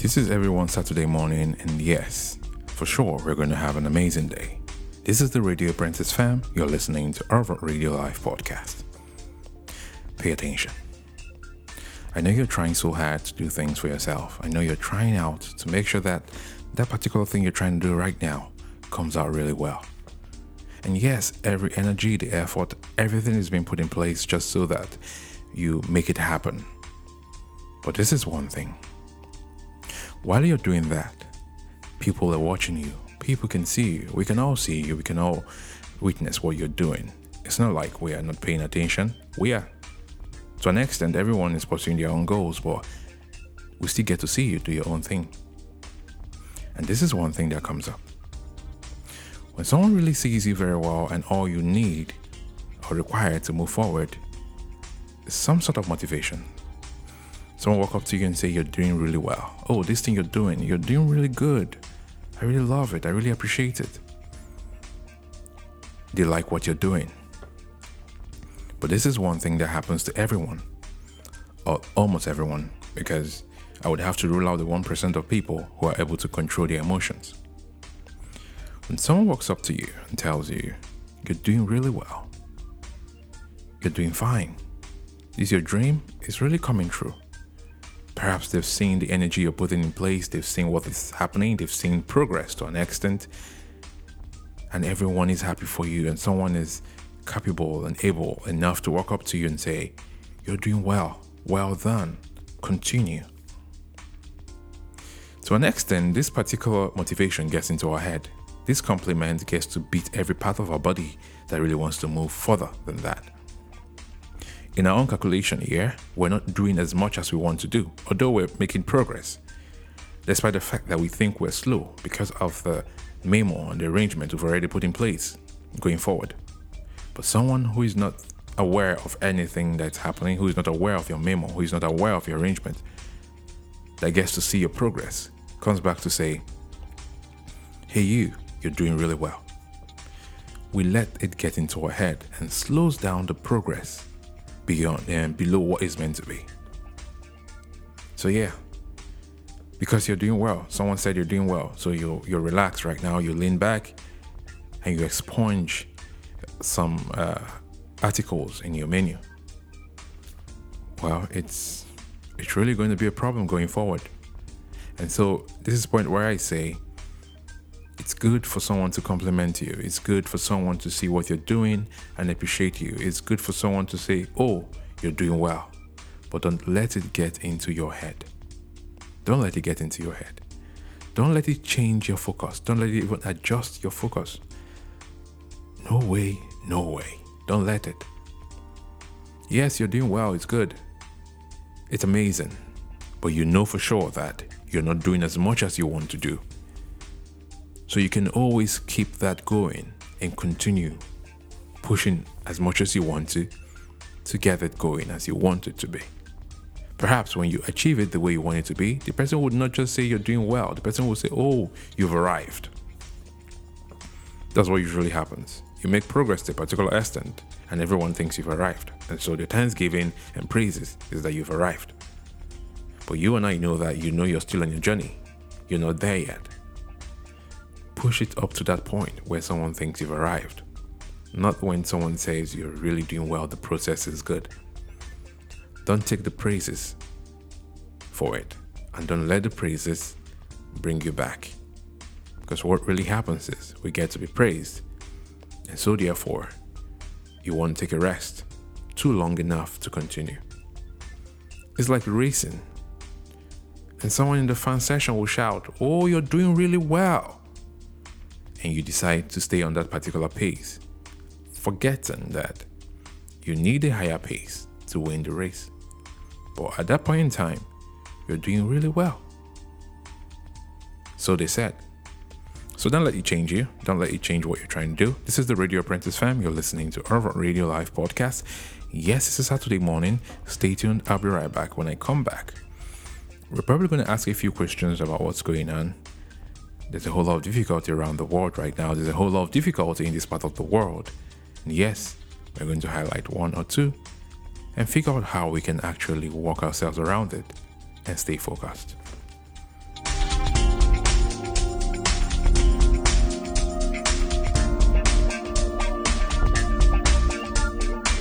This is every Saturday morning, and yes, for sure, we're going to have an amazing day. This is the Radio Apprentice fam. You're listening to Urban Radio Live podcast. Pay attention. I know you're trying so hard to do things for yourself. I know you're trying out to make sure that that particular thing you're trying to do right now comes out really well. And yes, every energy, the effort, everything is being put in place just so that you make it happen. But this is one thing. While you're doing that, people are watching you. People can see you. We can all see you. We can all witness what you're doing. It's not like we are not paying attention. We are. To an extent, everyone is pursuing their own goals, but we still get to see you do your own thing. And this is one thing that comes up. When someone really sees you very well and all you need or require to move forward is some sort of motivation. Someone walk up to you and say you're doing really well. Oh, this thing you're doing, you're doing really good. I really love it. I really appreciate it. They like what you're doing. But this is one thing that happens to everyone, or almost everyone, because I would have to rule out the 1% of people who are able to control their emotions. When someone walks up to you and tells you, you're doing really well, you're doing fine, is your dream is really coming true. Perhaps they've seen the energy you're putting in place, they've seen what is happening, they've seen progress to an extent, and everyone is happy for you, and someone is capable and able enough to walk up to you and say, You're doing well, well done, continue. To an extent, this particular motivation gets into our head. This compliment gets to beat every part of our body that really wants to move further than that. In our own calculation here, we're not doing as much as we want to do, although we're making progress, despite the fact that we think we're slow because of the memo and the arrangement we've already put in place going forward. But someone who is not aware of anything that's happening, who is not aware of your memo, who is not aware of your arrangement, that gets to see your progress, comes back to say, Hey, you, you're doing really well. We let it get into our head and slows down the progress beyond and below what is meant to be. So, yeah, because you're doing well, someone said you're doing well, so you're, you're relaxed right now, you lean back and you expunge some uh, articles in your menu, well, it's it's really going to be a problem going forward. And so this is the point where I say it's good for someone to compliment you. It's good for someone to see what you're doing and appreciate you. It's good for someone to say, "Oh, you're doing well." But don't let it get into your head. Don't let it get into your head. Don't let it change your focus. Don't let it even adjust your focus. No way, no way. Don't let it. Yes, you're doing well, it's good. It's amazing. But you know for sure that you're not doing as much as you want to do. So you can always keep that going and continue pushing as much as you want to to get it going as you want it to be. Perhaps when you achieve it the way you want it to be, the person would not just say you're doing well, the person will say, Oh, you've arrived. That's what usually happens. You make progress to a particular extent, and everyone thinks you've arrived. And so the thanksgiving and praises is that you've arrived. But you and I know that you know you're still on your journey. You're not there yet. Push it up to that point where someone thinks you've arrived. Not when someone says you're really doing well, the process is good. Don't take the praises for it, and don't let the praises bring you back. Because what really happens is we get to be praised, and so therefore, you won't take a rest too long enough to continue. It's like racing, and someone in the fan session will shout, Oh, you're doing really well. And you decide to stay on that particular pace, forgetting that you need a higher pace to win the race. But at that point in time, you're doing really well. So they said. So don't let it change you. Don't let it change what you're trying to do. This is the Radio Apprentice fam. You're listening to Urban Radio Live podcast. Yes, it's a Saturday morning. Stay tuned. I'll be right back. When I come back, we're probably going to ask a few questions about what's going on. There's a whole lot of difficulty around the world right now. There's a whole lot of difficulty in this part of the world. And yes, we're going to highlight one or two and figure out how we can actually walk ourselves around it and stay focused.